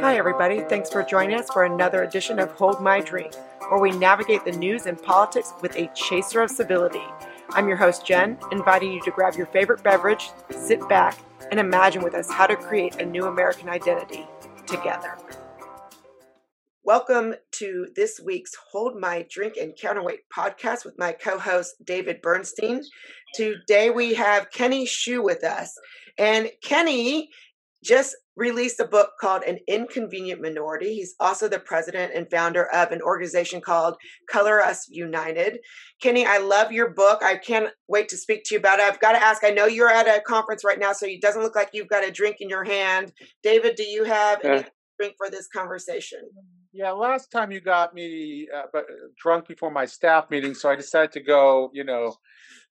Hi, everybody. Thanks for joining us for another edition of Hold My Drink, where we navigate the news and politics with a chaser of civility. I'm your host, Jen, inviting you to grab your favorite beverage, sit back, and imagine with us how to create a new American identity together. Welcome to this week's Hold My Drink and Counterweight podcast with my co host, David Bernstein. Today we have Kenny Xu with us. And Kenny just released a book called An Inconvenient Minority. He's also the president and founder of an organization called Color Us United. Kenny, I love your book. I can't wait to speak to you about it. I've got to ask, I know you're at a conference right now, so it doesn't look like you've got a drink in your hand. David, do you have any uh, drink for this conversation? Yeah, last time you got me uh, drunk before my staff meeting, so I decided to go, you know,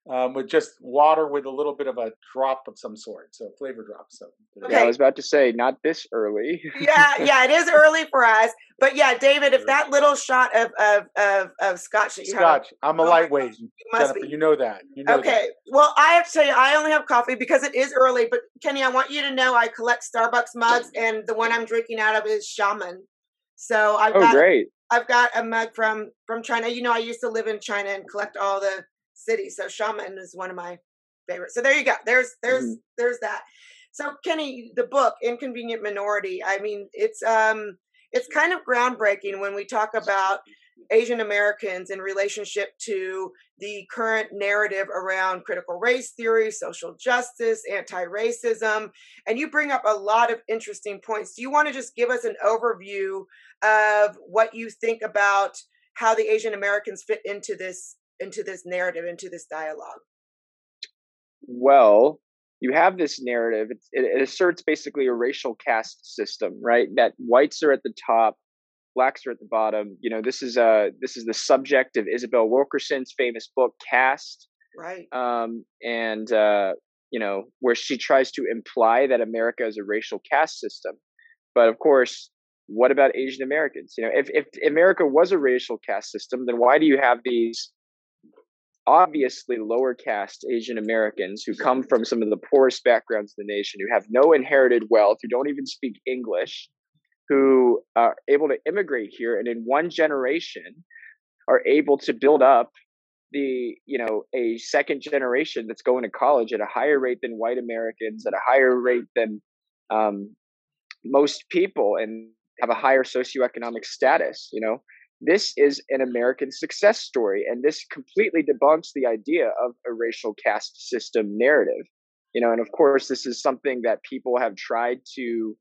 um, with just water with a little bit of a drop of some sort, so flavor drop. So okay. yeah, I was about to say not this early. yeah, yeah, it is early for us, but yeah, David, if that little shot of of of, of scotch that you have. scotch, have, I'm a oh lightweight. You, Jennifer, be. you know that. You know okay, that. well, I have to tell you, I only have coffee because it is early. But Kenny, I want you to know I collect Starbucks mugs, and the one I'm drinking out of is Xiamen. So I've oh, got great. I've got a mug from from China. You know, I used to live in China and collect all the city. So Xiamen is one of my favorites. So there you go. There's there's mm-hmm. there's that. So Kenny, the book Inconvenient Minority. I mean, it's um it's kind of groundbreaking when we talk about Asian Americans in relationship to the current narrative around critical race theory, social justice, anti racism. And you bring up a lot of interesting points. Do you want to just give us an overview of what you think about how the Asian Americans fit into this into this narrative, into this dialogue? Well, you have this narrative. It, it, asserts basically a racial caste system, right? That whites are at the top, blacks are at the bottom. You know, this is a this is the subject of Isabel Wilkerson's famous book Caste, right? Um, and uh, you know, where she tries to imply that America is a racial caste system, but of course, what about Asian Americans? You know, if if America was a racial caste system, then why do you have these obviously lower caste Asian Americans who come from some of the poorest backgrounds in the nation, who have no inherited wealth, who don't even speak English, who are able to immigrate here and in one generation are able to build up the you know a second generation that's going to college at a higher rate than white Americans, at a higher rate than um, most people, and have a higher socioeconomic status. You know, this is an American success story, and this completely debunks the idea of a racial caste system narrative. You know, and of course, this is something that people have tried to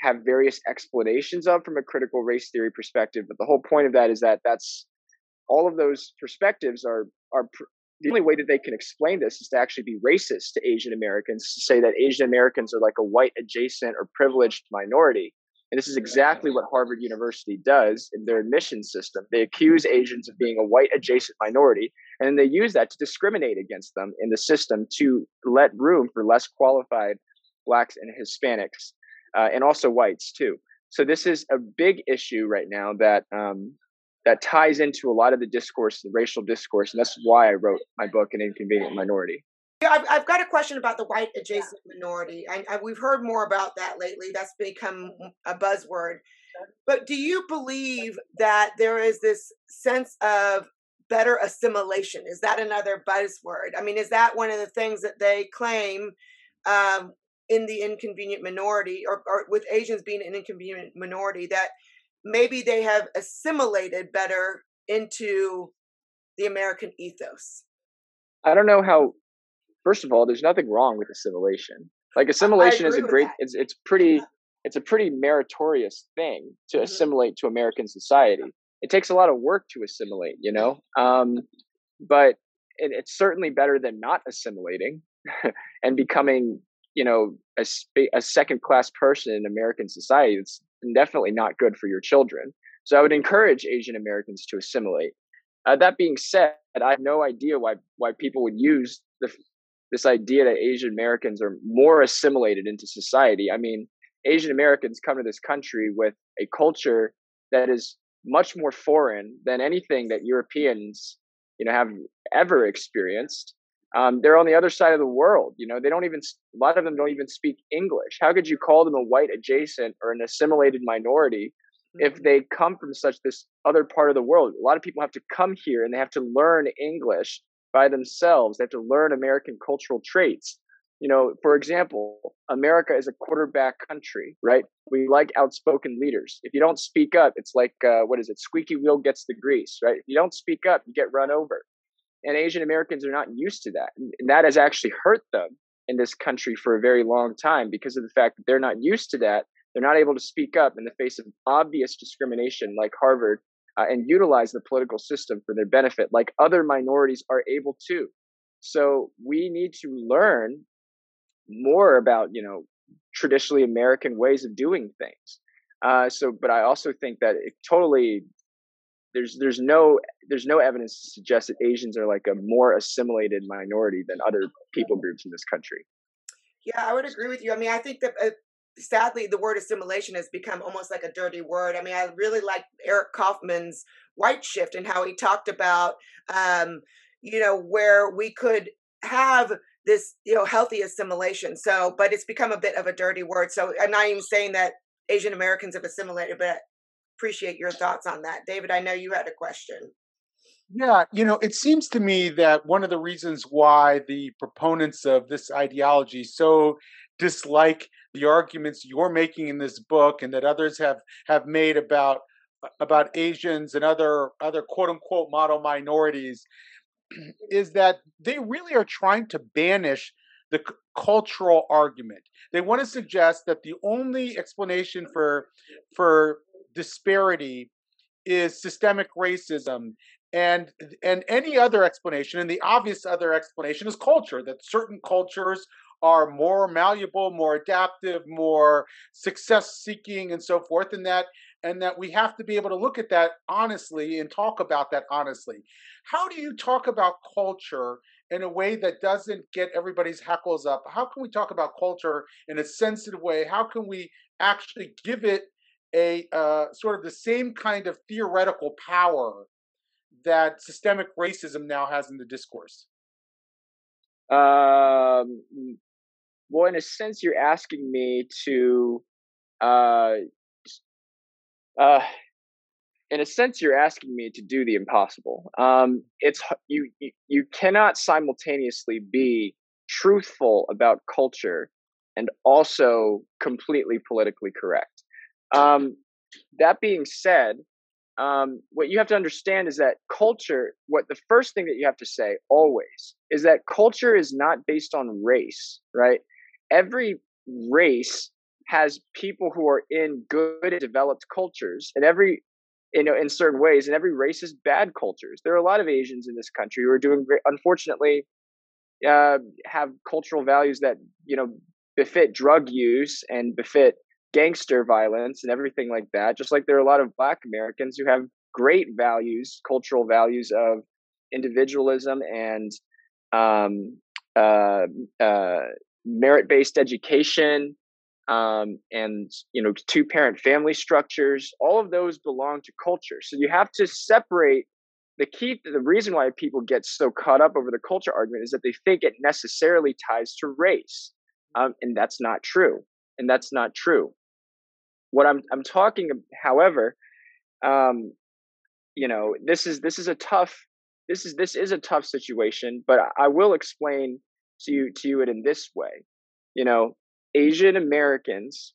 have various explanations of from a critical race theory perspective. But the whole point of that is that that's all of those perspectives are are the only way that they can explain this is to actually be racist to Asian Americans to say that Asian Americans are like a white adjacent or privileged minority. And this is exactly what Harvard University does in their admission system. They accuse Asians of being a white adjacent minority, and they use that to discriminate against them in the system to let room for less qualified blacks and Hispanics, uh, and also whites too. So this is a big issue right now that um, that ties into a lot of the discourse, the racial discourse, and that's why I wrote my book, An Inconvenient Minority. I've, I've got a question about the white adjacent yeah. minority. I, I, we've heard more about that lately. That's become a buzzword. But do you believe that there is this sense of better assimilation? Is that another buzzword? I mean, is that one of the things that they claim um, in the inconvenient minority, or, or with Asians being an inconvenient minority, that maybe they have assimilated better into the American ethos? I don't know how first of all, there's nothing wrong with assimilation. Like assimilation is a great. That. It's it's pretty. It's a pretty meritorious thing to mm-hmm. assimilate to American society. It takes a lot of work to assimilate, you know. Um, but it, it's certainly better than not assimilating and becoming, you know, a, a second class person in American society. It's definitely not good for your children. So I would encourage Asian Americans to assimilate. Uh, that being said, I have no idea why why people would use the this idea that Asian Americans are more assimilated into society. I mean, Asian Americans come to this country with a culture that is much more foreign than anything that Europeans, you know, have ever experienced. Um, they're on the other side of the world. You know, they don't even, a lot of them don't even speak English. How could you call them a white adjacent or an assimilated minority mm-hmm. if they come from such this other part of the world? A lot of people have to come here and they have to learn English by themselves. They have to learn American cultural traits. You know, for example, America is a quarterback country, right? We like outspoken leaders. If you don't speak up, it's like, uh, what is it? Squeaky wheel gets the grease, right? If you don't speak up, you get run over and Asian Americans are not used to that. And that has actually hurt them in this country for a very long time because of the fact that they're not used to that. They're not able to speak up in the face of obvious discrimination like Harvard uh, and utilize the political system for their benefit like other minorities are able to. So we need to learn more about, you know, traditionally American ways of doing things. Uh, so, but I also think that it totally there's there's no there's no evidence to suggest that Asians are like a more assimilated minority than other people groups in this country. Yeah, I would agree with you. I mean, I think that uh, sadly the word assimilation has become almost like a dirty word. I mean, I really like Eric Kaufmann's White Shift and how he talked about, um, you know, where we could have this, you know, healthy assimilation. So, but it's become a bit of a dirty word. So I'm not even saying that Asian Americans have assimilated, but appreciate your thoughts on that. David, I know you had a question. Yeah, you know, it seems to me that one of the reasons why the proponents of this ideology so dislike the arguments you're making in this book and that others have have made about uh, about Asians and other other quote unquote model minorities is that they really are trying to banish the c- cultural argument. They want to suggest that the only explanation for for disparity is systemic racism and and any other explanation and the obvious other explanation is culture that certain cultures are more malleable more adaptive more success seeking and so forth and that and that we have to be able to look at that honestly and talk about that honestly. How do you talk about culture in a way that doesn't get everybody's hackles up? How can we talk about culture in a sensitive way? How can we actually give it a uh, sort of the same kind of theoretical power that systemic racism now has in the discourse? Um, well, in a sense, you're asking me to, uh, uh, in a sense, you're asking me to do the impossible. Um, it's you, you, cannot simultaneously be truthful about culture and also completely politically correct. Um, that being said, um, what you have to understand is that culture, what the first thing that you have to say always is that culture is not based on race, right? Every race has people who are in good developed cultures and every you know in certain ways and every race has bad cultures there are a lot of asians in this country who are doing unfortunately uh, have cultural values that you know befit drug use and befit gangster violence and everything like that. Just like there are a lot of black Americans who have great values, cultural values of individualism and um, uh, uh, merit-based education um, and you know two-parent family structures. All of those belong to culture. So you have to separate the key. The reason why people get so caught up over the culture argument is that they think it necessarily ties to race, um, and that's not true. And that's not true. What I'm I'm talking, however, um, you know, this is this is a tough this is this is a tough situation, but I will explain to you to you it in this way. You know, Asian Americans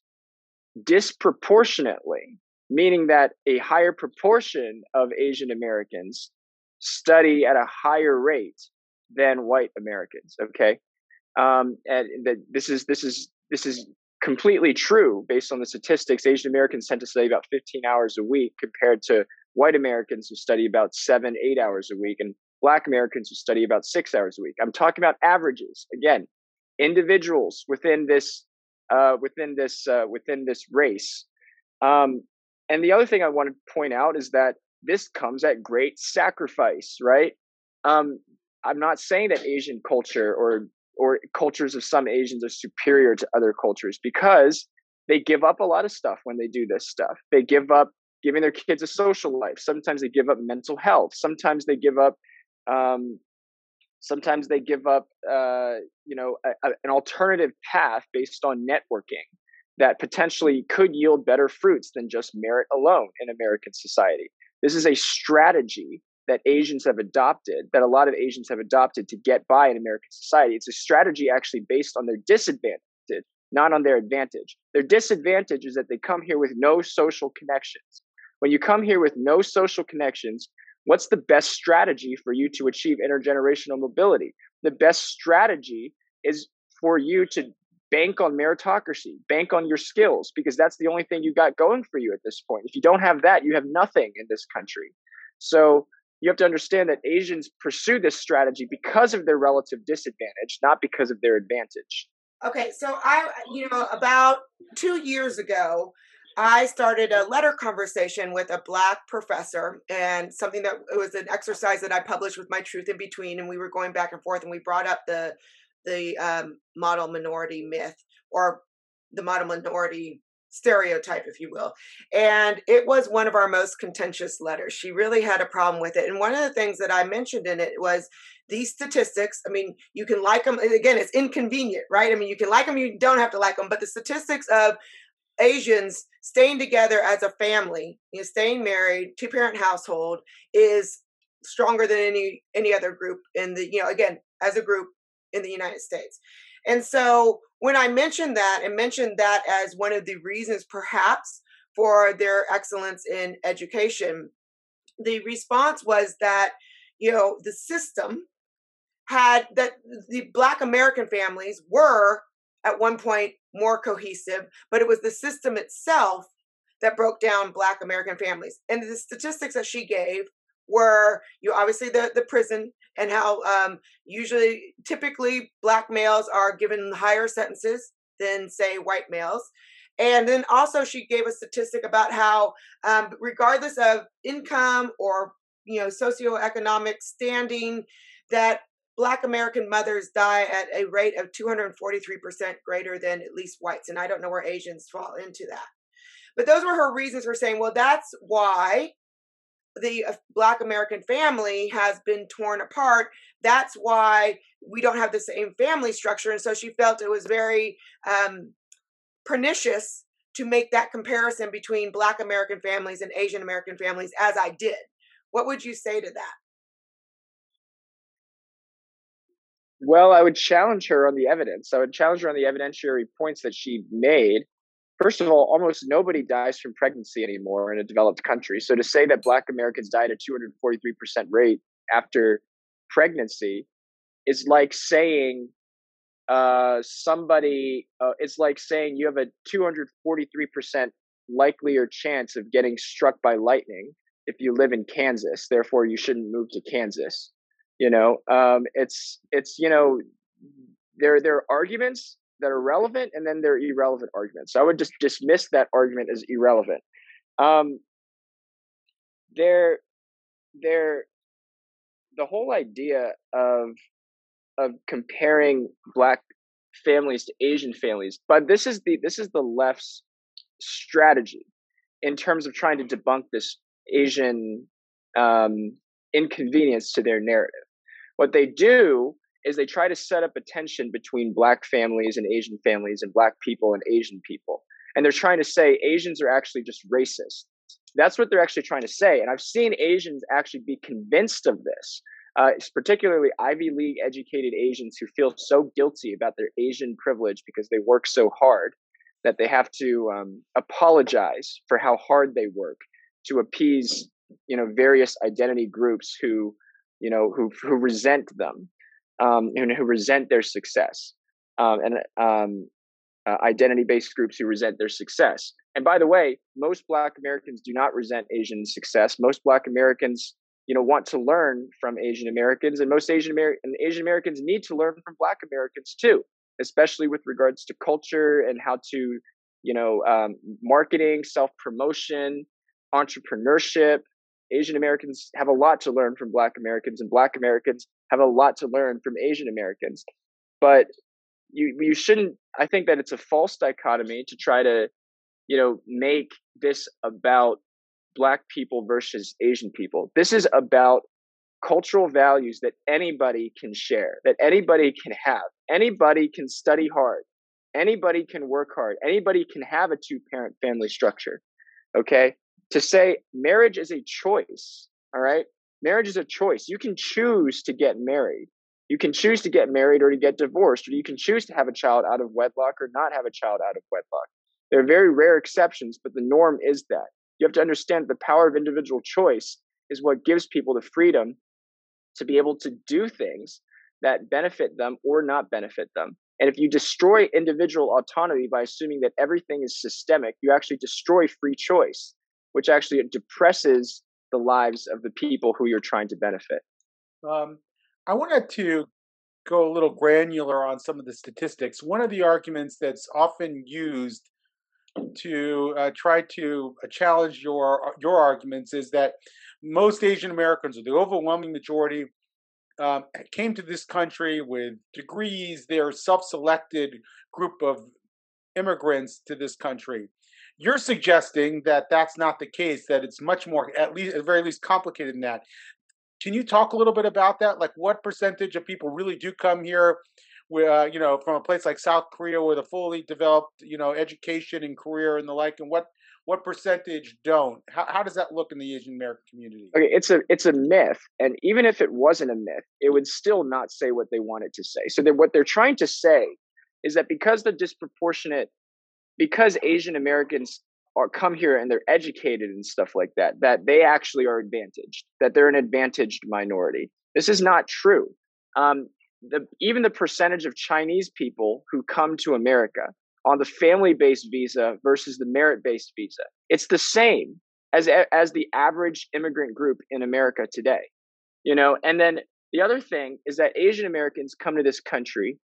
disproportionately, meaning that a higher proportion of Asian Americans study at a higher rate than white Americans. Okay, um, and that this is this is this is completely true based on the statistics. Asian Americans tend to study about 15 hours a week compared to white Americans who study about seven, eight hours a week, and black Americans who study about six hours a week. I'm talking about averages. Again, individuals within this uh, within this uh, within this race. Um, and the other thing I want to point out is that this comes at great sacrifice, right? Um, I'm not saying that Asian culture or or cultures of some Asians are superior to other cultures because they give up a lot of stuff when they do this stuff. They give up giving their kids a social life. Sometimes they give up mental health. Sometimes they give up um, Sometimes they give up, uh, you know, a, a, an alternative path based on networking that potentially could yield better fruits than just merit alone in American society. This is a strategy that Asians have adopted, that a lot of Asians have adopted to get by in American society. It's a strategy actually based on their disadvantage, not on their advantage. Their disadvantage is that they come here with no social connections. When you come here with no social connections, what's the best strategy for you to achieve intergenerational mobility? The best strategy is for you to bank on meritocracy, bank on your skills, because that's the only thing you got going for you at this point. If you don't have that, you have nothing in this country. So you have to understand that Asians pursue this strategy because of their relative disadvantage, not because of their advantage. Okay, so I, you know, about two years ago, I started a letter conversation with a black professor and something that was an exercise that I published with my truth in between and we were going back and forth and we brought up the the um, model minority myth or the model minority stereotype, if you will. And it was one of our most contentious letters. She really had a problem with it. And one of the things that I mentioned in it was these statistics. I mean, you can like them. Again, it's inconvenient, right? I mean, you can like them, you don't have to like them. But the statistics of Asians staying together as a family, you know, staying married, two parent household is stronger than any any other group in the you know again as a group in the United States. And so when I mentioned that and mentioned that as one of the reasons perhaps for their excellence in education, the response was that, you know, the system had that the Black American families were at one point more cohesive, but it was the system itself that broke down Black American families. And the statistics that she gave were you obviously the the prison and how um, usually typically black males are given higher sentences than say white males. And then also she gave a statistic about how um, regardless of income or you know socioeconomic standing that black american mothers die at a rate of 243% greater than at least whites and i don't know where asians fall into that. But those were her reasons for saying well that's why the uh, black american family has been torn apart that's why we don't have the same family structure and so she felt it was very um, pernicious to make that comparison between black american families and asian american families as i did. What would you say to that? Well i would challenge her on the evidence. I would challenge her on the evidentiary points that she made First of all, almost nobody dies from pregnancy anymore in a developed country. So to say that Black Americans die at a 243% rate after pregnancy is like saying uh, somebody, uh, it's like saying you have a 243% likelier chance of getting struck by lightning if you live in Kansas. Therefore, you shouldn't move to Kansas. You know, um, it's it's you know, there there are arguments that are relevant and then there are irrelevant arguments. So I would just dismiss that argument as irrelevant. Um, there, there, the whole idea of of comparing black families to Asian families, but this is the this is the left's strategy in terms of trying to debunk this Asian um, inconvenience to their narrative. What they do is they try to set up a tension between black families and Asian families and black people and Asian people. And they're trying to say Asians are actually just racist. That's what they're actually trying to say. And I've seen Asians actually be convinced of this, uh, it's particularly Ivy League educated Asians who feel so guilty about their Asian privilege because they work so hard that they have to um, apologize for how hard they work to appease, you know, various identity groups who, you know, who who resent them um, and who resent their success, um, and um, uh, identity-based groups who resent their success. And by the way, most Black Americans do not resent Asian success. Most Black Americans, you know, want to learn from Asian Americans, and most Asian American Asian Americans need to learn from Black Americans too, especially with regards to culture and how to, you know, um, marketing, self-promotion, entrepreneurship, Asian Americans have a lot to learn from Black Americans, and Black Americans have a lot to learn from Asian Americans. But you you shouldn't. I think that it's a false dichotomy to try to, you know, make this about Black people versus Asian people. This is about cultural values that anybody can share, that anybody can have. Anybody can study hard. Anybody can work hard. Anybody can have a two parent family structure. Okay. To say marriage is a choice. All right. Marriage is a choice. You can choose to get married. You can choose to get married or to get divorced, or you can choose to have a child out of wedlock or not have a child out of wedlock. There are very rare exceptions, but the norm is that. You have to understand the power of individual choice is what gives people the freedom to be able to do things that benefit them or not benefit them. And if you destroy individual autonomy by assuming that everything is systemic, you actually destroy free choice, which actually depresses the lives of the people who you're trying to benefit. Um, I wanted to go a little granular on some of the statistics. One of the arguments that's often used to uh, try to uh, challenge your uh, your arguments is that most Asian Americans, or the overwhelming majority, um, came to this country with degrees. They're self-selected group of immigrants to this country. You're suggesting that that's not the case. That it's much more, at least, at the very least, complicated than that. Can you talk a little bit about that? Like, what percentage of people really do come here uh, you know from a place like South Korea with a fully developed you know education and career and the like, and what what percentage don't? How, how does that look in the Asian American community? Okay, it's a it's a myth, and even if it wasn't a myth, it would still not say what they want it to say. So that what they're trying to say is that because the disproportionate, because Asian Americans are come here and they're educated and stuff like that, that they actually are advantaged, that they're an advantaged minority. This is not true. Um, the, even the percentage of Chinese people who come to America on the family based visa versus the merit based visa, it's the same as, as the average immigrant group in America today. You know, and then the other thing is that Asian Americans come to this country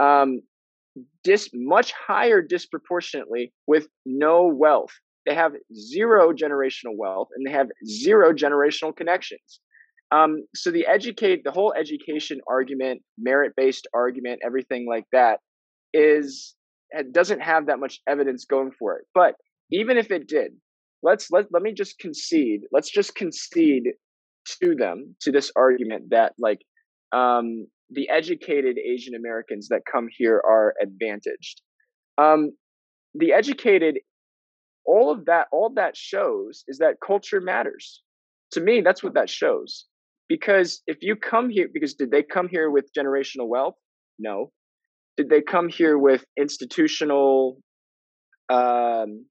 um, dis, much higher disproportionately with no wealth. They have zero generational wealth and they have zero generational connections. Um, so the educate, the whole education argument, merit-based argument, everything like that, is doesn't have that much evidence going for it. But even if it did, let's let let me just concede. Let's just concede to them to this argument that like um, the educated Asian Americans that come here are advantaged. Um, the educated, all of that, all that shows is that culture matters. To me, that's what that shows. Because if you come here, because did they come here with generational wealth? No. Did they come here with institutional? Um,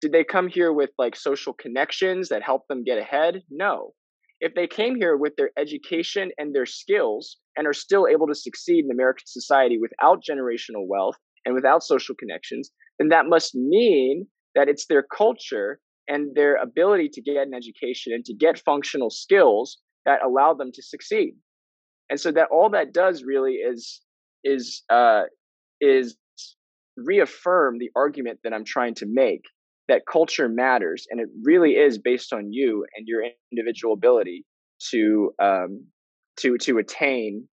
did they come here with like social connections that help them get ahead? No. If they came here with their education and their skills and are still able to succeed in American society without generational wealth and without social connections, then that must mean that it's their culture and their ability to get an education and to get functional skills that allow them to succeed. And so that all that does really is is uh, is reaffirm the argument that I'm trying to make that culture matters, and it really is based on you and your individual ability to um, to to attain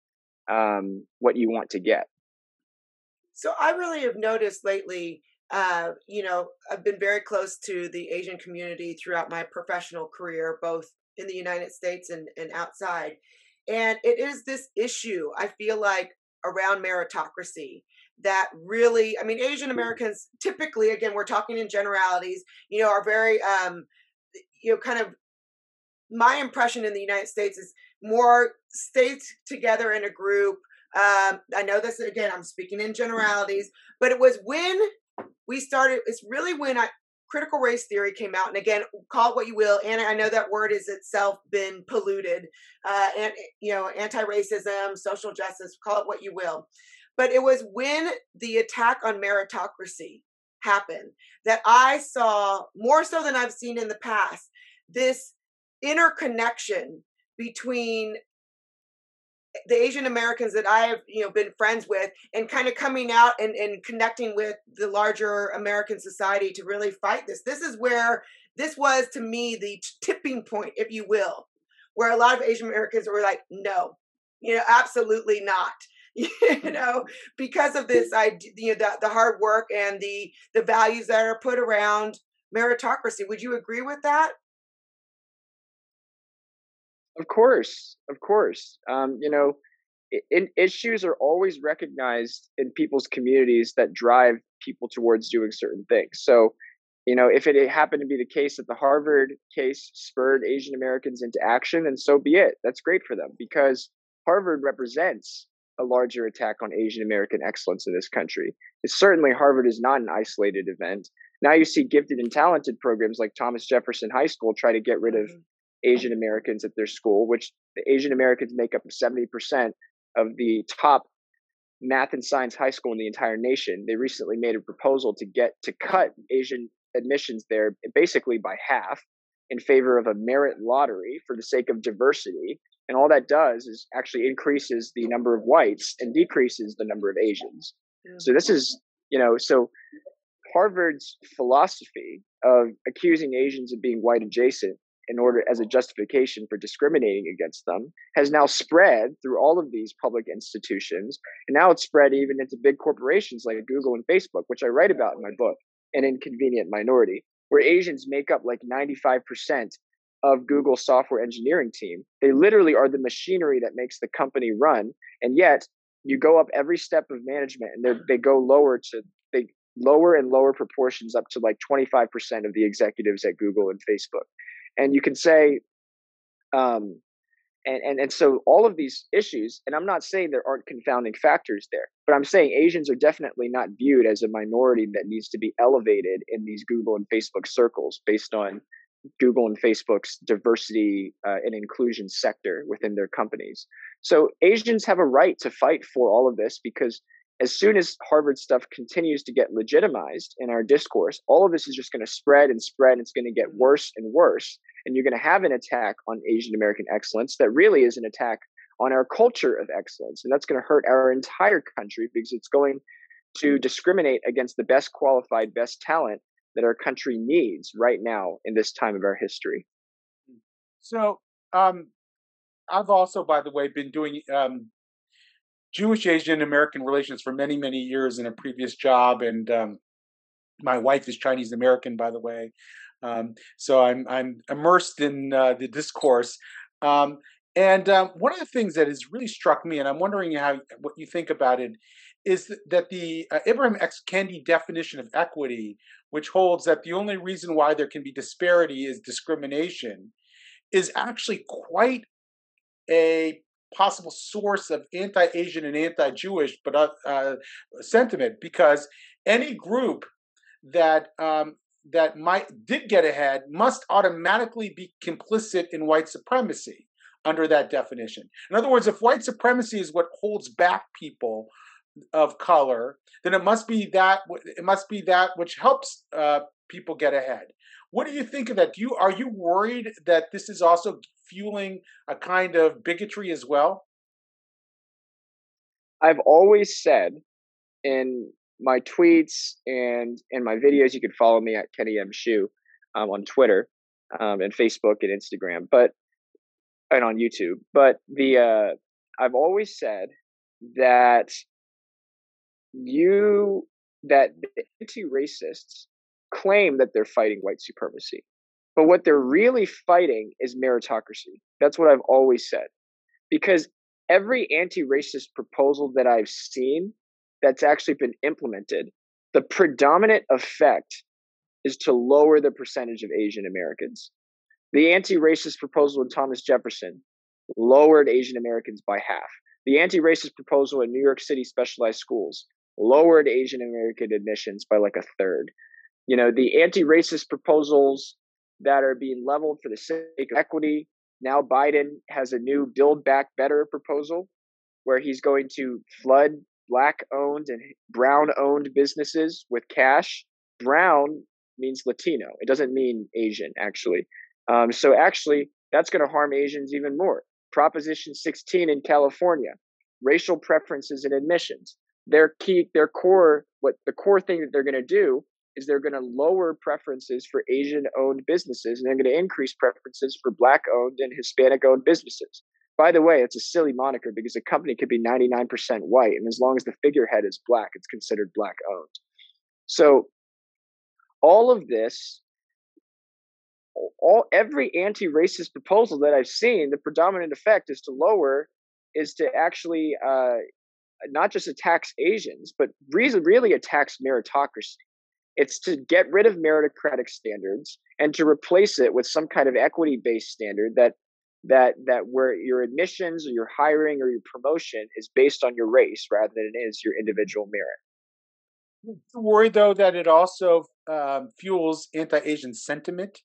um, what you want to get. So I really have noticed lately. Uh, you know, I've been very close to the Asian community throughout my professional career, both in the United States and, and outside. And it is this issue, I feel like, around meritocracy that really, I mean, Asian Americans typically, again, we're talking in generalities, you know, are very, um, you know, kind of my impression in the United States is more states together in a group. Um, I know this again, I'm speaking in generalities, but it was when we started, it's really when I, critical race theory came out and again call it what you will and i know that word has itself been polluted uh, and you know anti-racism social justice call it what you will but it was when the attack on meritocracy happened that i saw more so than i've seen in the past this interconnection between eh, the Asian Americans that I have, you know, been friends with and kind of coming out and, and connecting with the larger American society to really fight this. This is where this was to me the tipping point, if you will, where a lot of Asian Americans were like, no, you know, absolutely not. you mm. know, because of this idea, you know, the, the hard work and the the values that are put around meritocracy. Would you agree with that? Of course, of course. Um, you know, in, issues are always recognized in people's communities that drive people towards doing certain things. So, you know, if it happened to be the case that the Harvard case spurred Asian Americans into action, then so be it. That's great for them because Harvard represents a larger attack on Asian American excellence in this country. It's certainly Harvard is not an isolated event. Now you see gifted and talented programs like Thomas Jefferson High School try to get rid of mm-hmm. Asian Americans at their school, which the Asian Americans make up 70% of the top math and science high school in the entire nation. They recently made a proposal to get to cut Asian admissions there basically by half in favor of a merit lottery for the sake of diversity. And all that does is actually increases the number of whites and decreases the number of Asians. So this is, you know, so Harvard's philosophy of accusing Asians of being white adjacent in order as a justification for discriminating against them has now spread through all of these public institutions. And now it's spread even into big corporations like google and facebook which i write about in my book an inconvenient minority where asians make up like 95% of google's software engineering team. They literally are the machinery that makes the company run and yet you go up every step of management and they go lower to they lower and lower proportions up to like 25% of the executives at google and facebook and you can say um, and, and and so all of these issues and i'm not saying there aren't confounding factors there but i'm saying asians are definitely not viewed as a minority that needs to be elevated in these google and facebook circles based on google and facebook's diversity uh, and inclusion sector within their companies. So asians have a right to fight for all of this because as soon as Harvard stuff continues to get legitimized in our discourse, all of this is just going to spread and spread. And it's going to get worse and worse. And you're going to have an attack on Asian American excellence that really is an attack on our culture of excellence. And that's going to hurt our entire country because it's going to discriminate against the best qualified, best talent that our country needs right now in this time of our history. So, um, I've also, by the way, been doing um, Jewish Asian American relations for many, many years in a previous job. And um, my wife is Chinese American, by the way. Um, so I'm, I'm immersed in uh, the discourse. Um, and um, one of the things that has really struck me, and I'm wondering how what you think about it, is that the uh, Ibram X. Kendi definition of equity, which holds that the only reason why there can be disparity is discrimination, is actually quite a possible source of anti-Asian and anti-Jewish but uh, uh, sentiment because any group that um, that might did get ahead must automatically be complicit in white supremacy under that definition. In other words, if white supremacy is what holds back people of color, then it must be that it must be that which helps uh, people get ahead. What do you think of that? Do you are you worried that this is also fueling a kind of bigotry as well? I've always said in my tweets and in my videos, you can follow me at Kenny M. Xu um, on Twitter um, and Facebook and Instagram, but and on YouTube. But the uh, I've always said that you that anti-racists claim that they're fighting white supremacy. But what they're really fighting is meritocracy. That's what I've always said. Because every anti racist proposal that I've seen that's actually been implemented, the predominant effect is to lower the percentage of Asian Americans. The anti racist proposal in Thomas Jefferson lowered Asian Americans by half. The anti racist proposal in New York City specialized schools lowered Asian American admissions by like a third. You know, the anti racist proposals that are being leveled for the sake of equity. Now, Biden has a new Build Back Better proposal where he's going to flood black owned and brown owned businesses with cash. Brown means Latino, it doesn't mean Asian, actually. Um, so, actually, that's going to harm Asians even more. Proposition 16 in California racial preferences and admissions. Their key, their core, what the core thing that they're going to do is they're going to lower preferences for Asian owned businesses and they're going to increase preferences for black owned and Hispanic owned businesses. By the way, it's a silly moniker because a company could be 99% white, and as long as the figurehead is black, it's considered black owned. So, all of this all every anti-racist proposal that I've seen, the predominant effect is to lower, is to actually uh, not just attacks Asians, but really attacks meritocracy. It's to get rid of meritocratic standards and to replace it with some kind of equity-based standard that that that where your admissions or your hiring or your promotion is based on your race rather than it is your individual merit. Worry though that it also um, fuels anti-Asian sentiment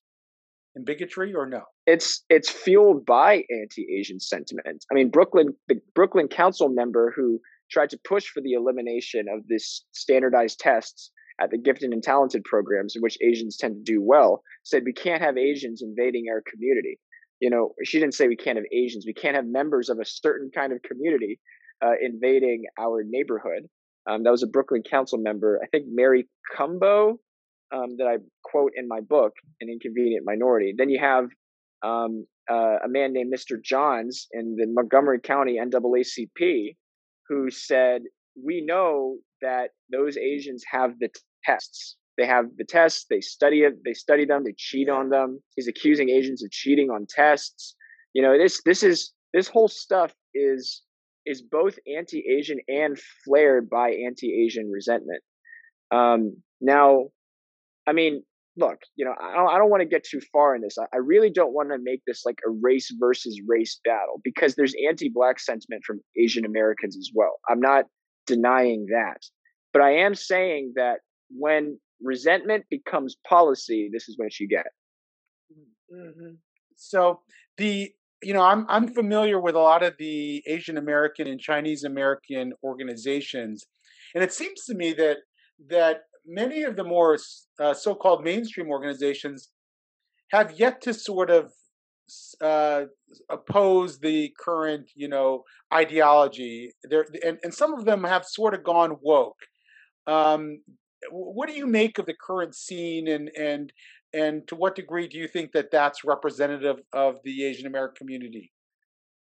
and bigotry, or no? It's it's fueled by anti-Asian sentiment. I mean, Brooklyn, the Brooklyn council member who tried to push for the elimination of this standardized tests at the gifted and talented programs in which Asians tend to do well, said we can't have Asians invading our community. You know, she didn't say we can't have Asians. We can't have members of a certain kind of community uh, invading our neighborhood. Um, that was a Brooklyn council member, I think Mary Cumbo, um, that I quote in my book, An Inconvenient Minority. Then you have um, uh, a man named Mr. Johns in the Montgomery County NAACP who said, We know that those Asians have the tests. They have the tests, they study it, they study them, they cheat on them. He's accusing Asians of cheating on tests. You know, this this is this whole stuff is is both anti-Asian and flared by anti-Asian resentment. Um, now, I mean, look, you know, I don't, I don't want to get too far in this. I, I really don't want to make this like a race versus race battle because there's anti-black sentiment from Asian Americans as well. I'm not denying that, but I am saying that when resentment becomes policy, this is what you get. Mm-hmm. So the you know I'm I'm familiar with a lot of the Asian American and Chinese American organizations, and it seems to me that that many of the more uh, so-called mainstream organizations have yet to sort of uh, oppose the current, you know, ideology. There, and, and some of them have sort of gone woke. Um, what do you make of the current scene, and and and to what degree do you think that that's representative of the Asian American community?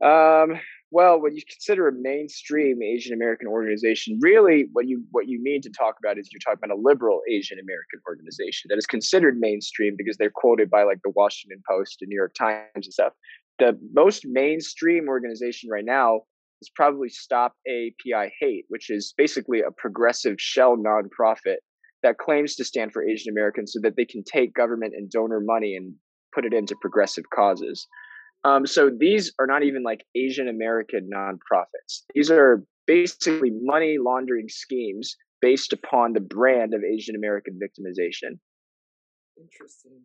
Um, well, when you consider a mainstream Asian American organization, really what you what you mean to talk about is you're talking about a liberal Asian American organization that is considered mainstream because they're quoted by like the Washington Post and New York Times and stuff. The most mainstream organization right now is probably Stop API Hate, which is basically a progressive shell nonprofit that claims to stand for Asian Americans so that they can take government and donor money and put it into progressive causes. Um, so these are not even like Asian American nonprofits. These are basically money laundering schemes based upon the brand of Asian American victimization. Interesting.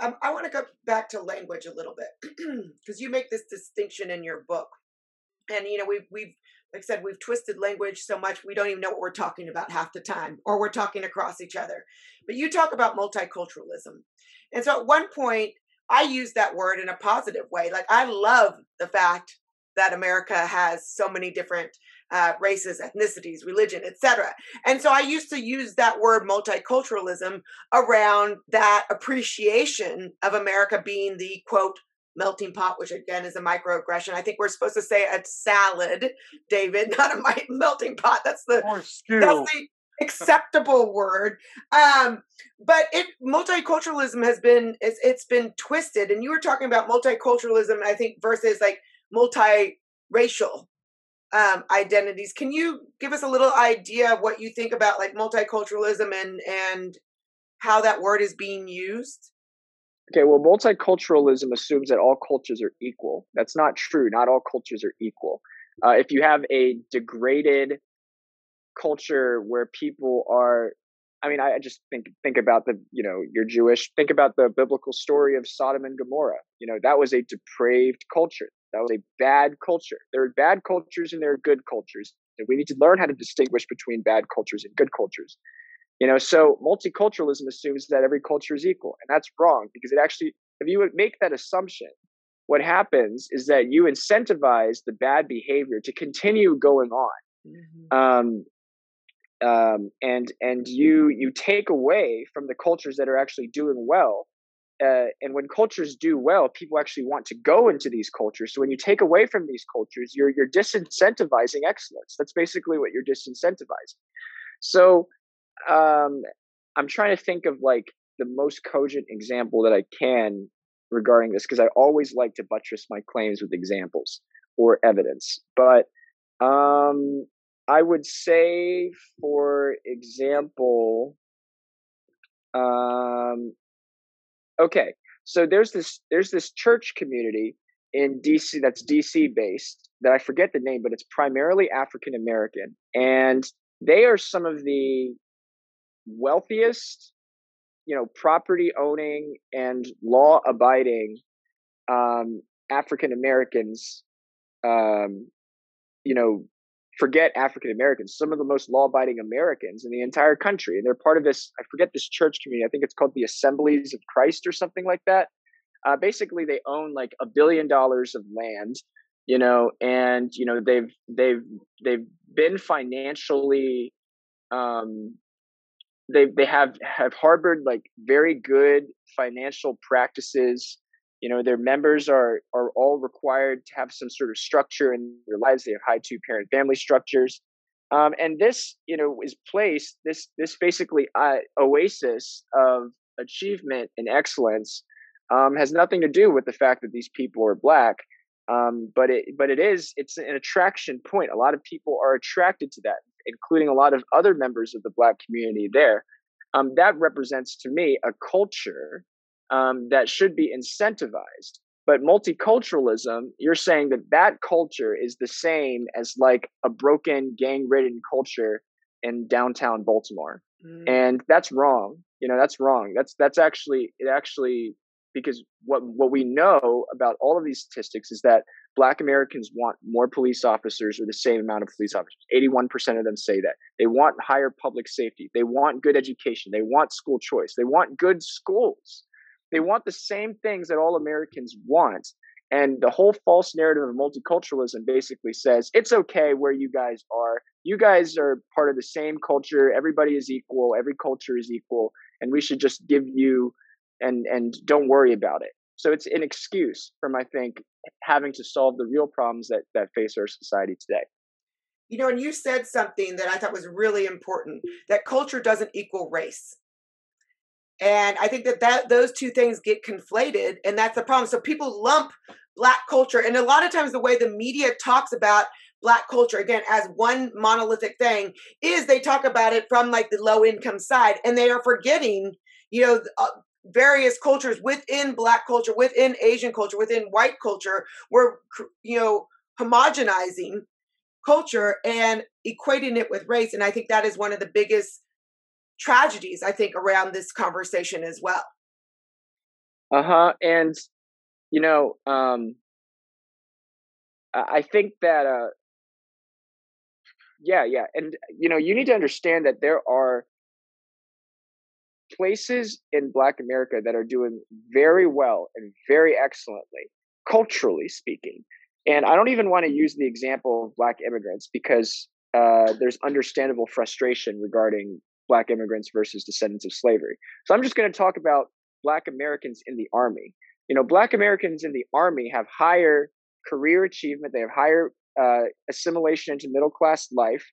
Um, I want to go back to language a little bit because you make this distinction in your book, and you know we've we've like I said we've twisted language so much we don't even know what we're talking about half the time, or we're talking across each other. But you talk about multiculturalism, and so at one point I use that word in a positive way. Like I love the fact that America has so many different uh, races, ethnicities, religion, etc. And so I used to use that word multiculturalism around that appreciation of America being the quote melting pot, which again is a microaggression. I think we're supposed to say a salad, David, not a melting pot. That's the that's the acceptable word. Um, but it multiculturalism has been it's, it's been twisted, and you were talking about multiculturalism, I think, versus like multiracial um, identities. Can you give us a little idea of what you think about like multiculturalism and and how that word is being used? Okay, well, multiculturalism assumes that all cultures are equal. That's not true. Not all cultures are equal. Uh, if you have a degraded culture where people are I mean, I just think think about the you know you're Jewish. Think about the biblical story of Sodom and Gomorrah. You know that was a depraved culture. That was a bad culture. There are bad cultures and there are good cultures. And we need to learn how to distinguish between bad cultures and good cultures. You know, so multiculturalism assumes that every culture is equal, and that's wrong because it actually, if you make that assumption, what happens is that you incentivize the bad behavior to continue going on. Mm-hmm. Um, um, and and you you take away from the cultures that are actually doing well uh, and when cultures do well people actually want to go into these cultures so when you take away from these cultures you're you're disincentivizing excellence that's basically what you're disincentivizing so um, i'm trying to think of like the most cogent example that I can regarding this because I always like to buttress my claims with examples or evidence. But um, I would say, for example, um, okay, so there's this there's this church community in DC that's DC based that I forget the name, but it's primarily African American, and they are some of the wealthiest, you know, property owning and law abiding um, African Americans, um, you know, forget African Americans, some of the most law abiding Americans in the entire country. And they're part of this, I forget this church community. I think it's called the Assemblies of Christ or something like that. Uh, basically, they own like a billion dollars of land, you know, and, you know, they've, they've, they've been financially, um, they, they have, have harbored like very good financial practices. You know their members are are all required to have some sort of structure in their lives. They have high two parent family structures. Um, and this you know is placed this this basically uh, oasis of achievement and excellence um, has nothing to do with the fact that these people are black. Um, but it but it is it's an attraction point. A lot of people are attracted to that including a lot of other members of the black community there um, that represents to me a culture um, that should be incentivized. But multiculturalism, you're saying that that culture is the same as like a broken, gang ridden culture in downtown Baltimore. Mm. And that's wrong. You know, that's wrong. That's, that's actually, it actually, because what, what we know about all of these statistics is that black Americans want more police officers or the same amount of police officers. 81% of them say that. They want higher public safety. They want good education. They want school choice. They want good schools. They want the same things that all Americans want. And the whole false narrative of multiculturalism basically says it's okay where you guys are. You guys are part of the same culture. Everybody is equal. Every culture is equal. And we should just give you and and don't worry about it. So it's an excuse from I think having to solve the real problems that that face our society today. You know, and you said something that I thought was really important that culture doesn't equal race. And I think that, that those two things get conflated, and that's the problem. So people lump black culture, and a lot of times the way the media talks about black culture again as one monolithic thing is they talk about it from like the low income side, and they are forgetting, you know, uh, various cultures within black culture, within Asian culture, within white culture. We're you know homogenizing culture and equating it with race, and I think that is one of the biggest tragedies, I think, around this conversation as well. Uh huh. And, you know, um, I think that, uh, yeah, yeah. And, you know, you need to understand that there are places in Black America that are doing very well and very excellently, culturally speaking. And I don't even want to use the example of Black immigrants because uh, there's understandable frustration regarding black immigrants versus descendants of slavery. So I'm just going to talk about black Americans in the army. You know, black Americans in the army have higher career achievement, they have higher uh, assimilation into middle class life,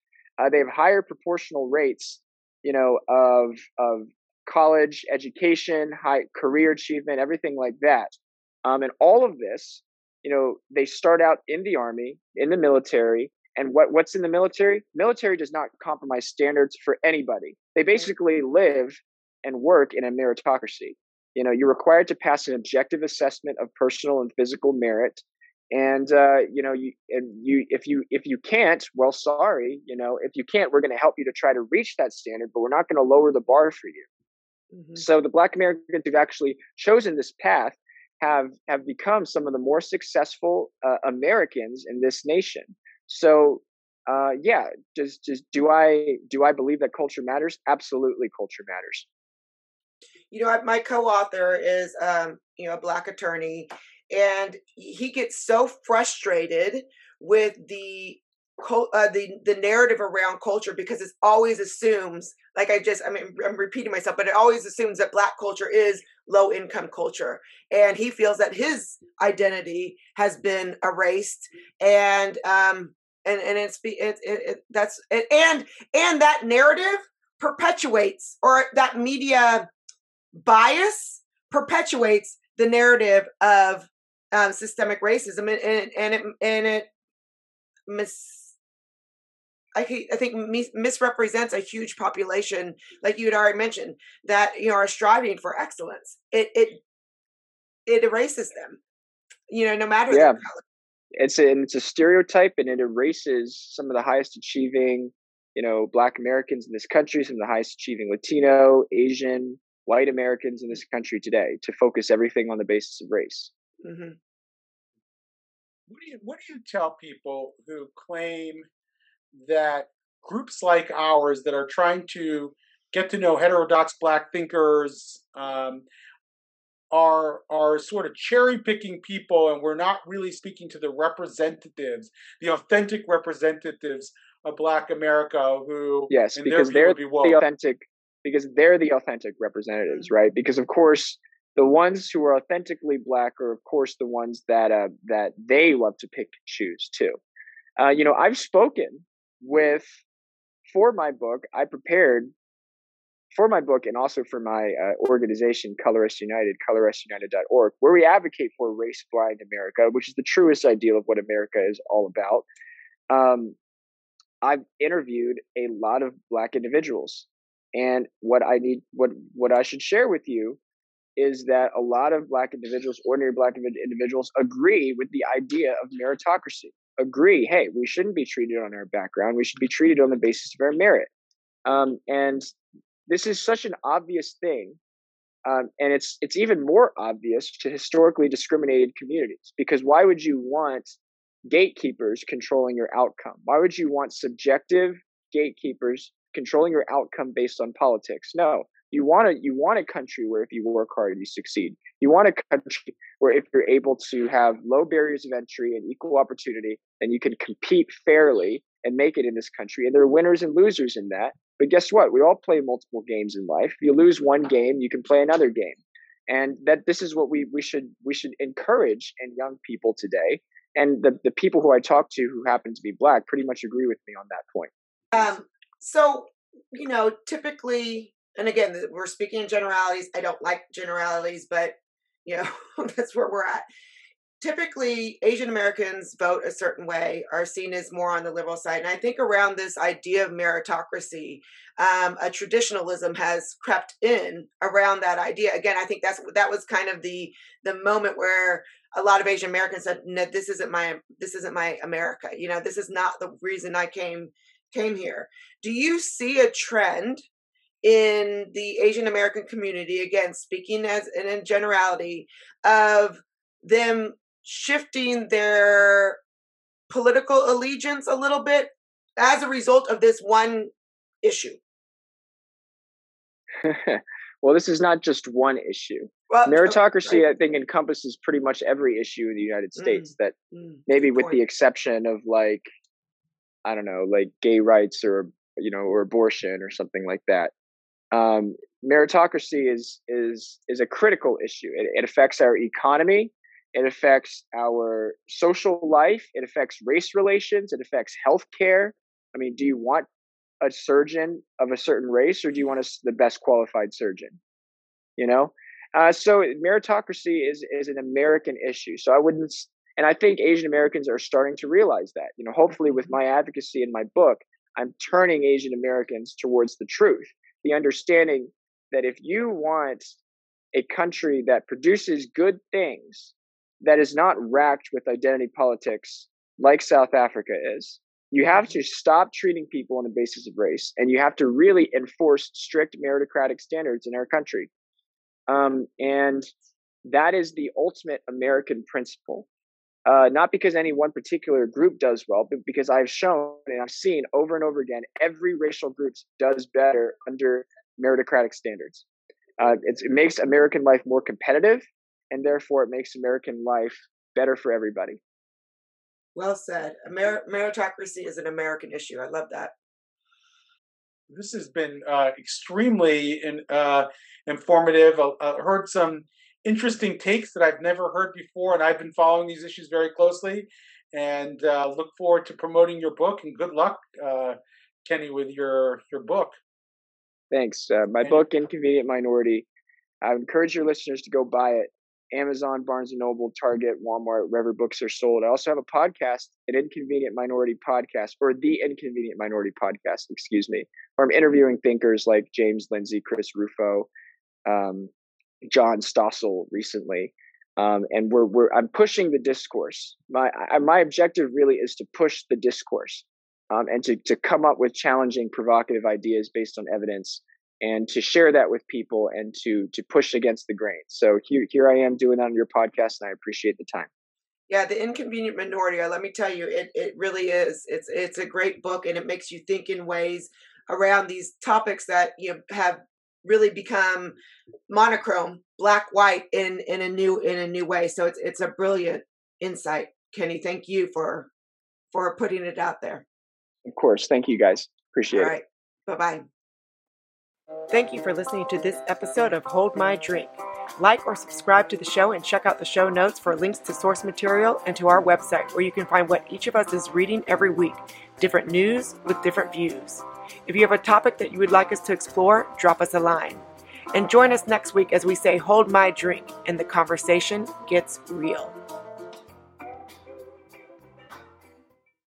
uh, they have higher proportional rates, you know, of of college education, high career achievement, everything like that. Um, and all of this, you know, they start out in the army, in the military, and what, what's in the military? Military does not compromise standards for anybody. They basically live and work in a meritocracy. You know, you're required to pass an objective assessment of personal and physical merit. And uh, you know, you and you if you if you can't, well, sorry, you know, if you can't, we're going to help you to try to reach that standard, but we're not going to lower the bar for you. Mm-hmm. So the Black Americans who've actually chosen this path have have become some of the more successful uh, Americans in this nation. So uh, yeah, just just do I do I believe that culture matters? Absolutely, culture matters. You know, my co-author is um, you know a black attorney, and he gets so frustrated with the uh, the the narrative around culture because it always assumes like i just i mean i'm repeating myself but it always assumes that black culture is low income culture and he feels that his identity has been erased and um and and it's it, it, it that's it, and and that narrative perpetuates or that media bias perpetuates the narrative of um, systemic racism, and, and, and it and it mis. I, I think misrepresents a huge population, like you had already mentioned, that you know are striving for excellence. It it it erases them, you know, no matter yeah. It's a, it's a stereotype, and it erases some of the highest achieving, you know, Black Americans in this country, some of the highest achieving Latino, Asian, white Americans in this country today to focus everything on the basis of race. Mm-hmm. What do you What do you tell people who claim that groups like ours that are trying to get to know heterodox Black thinkers um, are are sort of cherry picking people, and we're not really speaking to the representatives, the authentic representatives of Black America, who yes, because they're be the authentic because they're the authentic representatives, mm-hmm. right? Because of course, the ones who are authentically black are, of course, the ones that uh, that they love to pick and choose too. Uh, you know, I've spoken with for my book. I prepared for my book and also for my uh, organization, Color Us United, colorusunited.org, where we advocate for race blind America, which is the truest ideal of what America is all about. Um, I've interviewed a lot of Black individuals and what I need, what what I should share with you, is that a lot of Black individuals, ordinary Black individuals, agree with the idea of meritocracy. Agree, hey, we shouldn't be treated on our background. We should be treated on the basis of our merit. Um, and this is such an obvious thing, um, and it's it's even more obvious to historically discriminated communities because why would you want gatekeepers controlling your outcome? Why would you want subjective gatekeepers controlling your outcome based on politics. No, you want a you want a country where if you work hard you succeed. You want a country where if you're able to have low barriers of entry and equal opportunity, then you can compete fairly and make it in this country. And there are winners and losers in that. But guess what? We all play multiple games in life. If you lose one game, you can play another game. And that this is what we we should we should encourage in young people today. And the, the people who I talk to who happen to be black pretty much agree with me on that point. Um, so, you know, typically, and again, we're speaking in generalities. I don't like generalities, but, you know, that's where we're at. Typically, Asian Americans vote a certain way, are seen as more on the liberal side. And I think around this idea of meritocracy, um, a traditionalism has crept in around that idea. Again, I think that's that was kind of the the moment where a lot of Asian Americans said, "No, this isn't my this isn't my America. You know, this is not the reason I came came here. Do you see a trend in the Asian American community, again, speaking as in generality, of them shifting their political allegiance a little bit as a result of this one issue? well, this is not just one issue. Well, Meritocracy, right. I think, encompasses pretty much every issue in the United mm, States. Mm, that mm, maybe with point. the exception of like I don't know, like gay rights or you know, or abortion or something like that. Um, meritocracy is is is a critical issue. It, it affects our economy. It affects our social life. It affects race relations. It affects healthcare. I mean, do you want a surgeon of a certain race, or do you want a, the best qualified surgeon? You know, uh, so meritocracy is is an American issue. So I wouldn't and I think Asian Americans are starting to realize that. You know, hopefully with my advocacy in my book, I'm turning Asian Americans towards the truth, the understanding that if you want a country that produces good things, that is not racked with identity politics like South Africa is, you have to stop treating people on the basis of race and you have to really enforce strict meritocratic standards in our country. Um, and that is the ultimate American principle uh, not because any one particular group does well, but because I've shown and I've seen over and over again every racial group does better under meritocratic standards. Uh, it makes American life more competitive, and therefore it makes American life better for everybody. Well said. Amer- meritocracy is an American issue. I love that. This has been uh, extremely in, uh, informative. I heard some interesting takes that I've never heard before, and I've been following these issues very closely. And uh, look forward to promoting your book. And good luck, uh, Kenny, with your your book. Thanks. Uh, my book, Inconvenient Minority, I encourage your listeners to go buy it. Amazon, Barnes and Noble, Target, Walmart, wherever books are sold. I also have a podcast, an Inconvenient Minority podcast, or the Inconvenient Minority podcast, excuse me, where I'm interviewing thinkers like James Lindsay, Chris Rufo, um, John Stossel recently. Um, and we're, we're I'm pushing the discourse. My I, my objective really is to push the discourse um, and to to come up with challenging, provocative ideas based on evidence and to share that with people and to to push against the grain. So here here I am doing on your podcast, and I appreciate the time. Yeah, the inconvenient minority. Uh, let me tell you, it it really is. It's it's a great book, and it makes you think in ways around these topics that you know, have really become monochrome, black white in in a new in a new way. So it's it's a brilliant insight, Kenny. Thank you for for putting it out there. Of course, thank you guys. Appreciate it. Bye bye. Thank you for listening to this episode of Hold My Drink. Like or subscribe to the show and check out the show notes for links to source material and to our website where you can find what each of us is reading every week different news with different views. If you have a topic that you would like us to explore, drop us a line. And join us next week as we say, Hold My Drink, and the conversation gets real.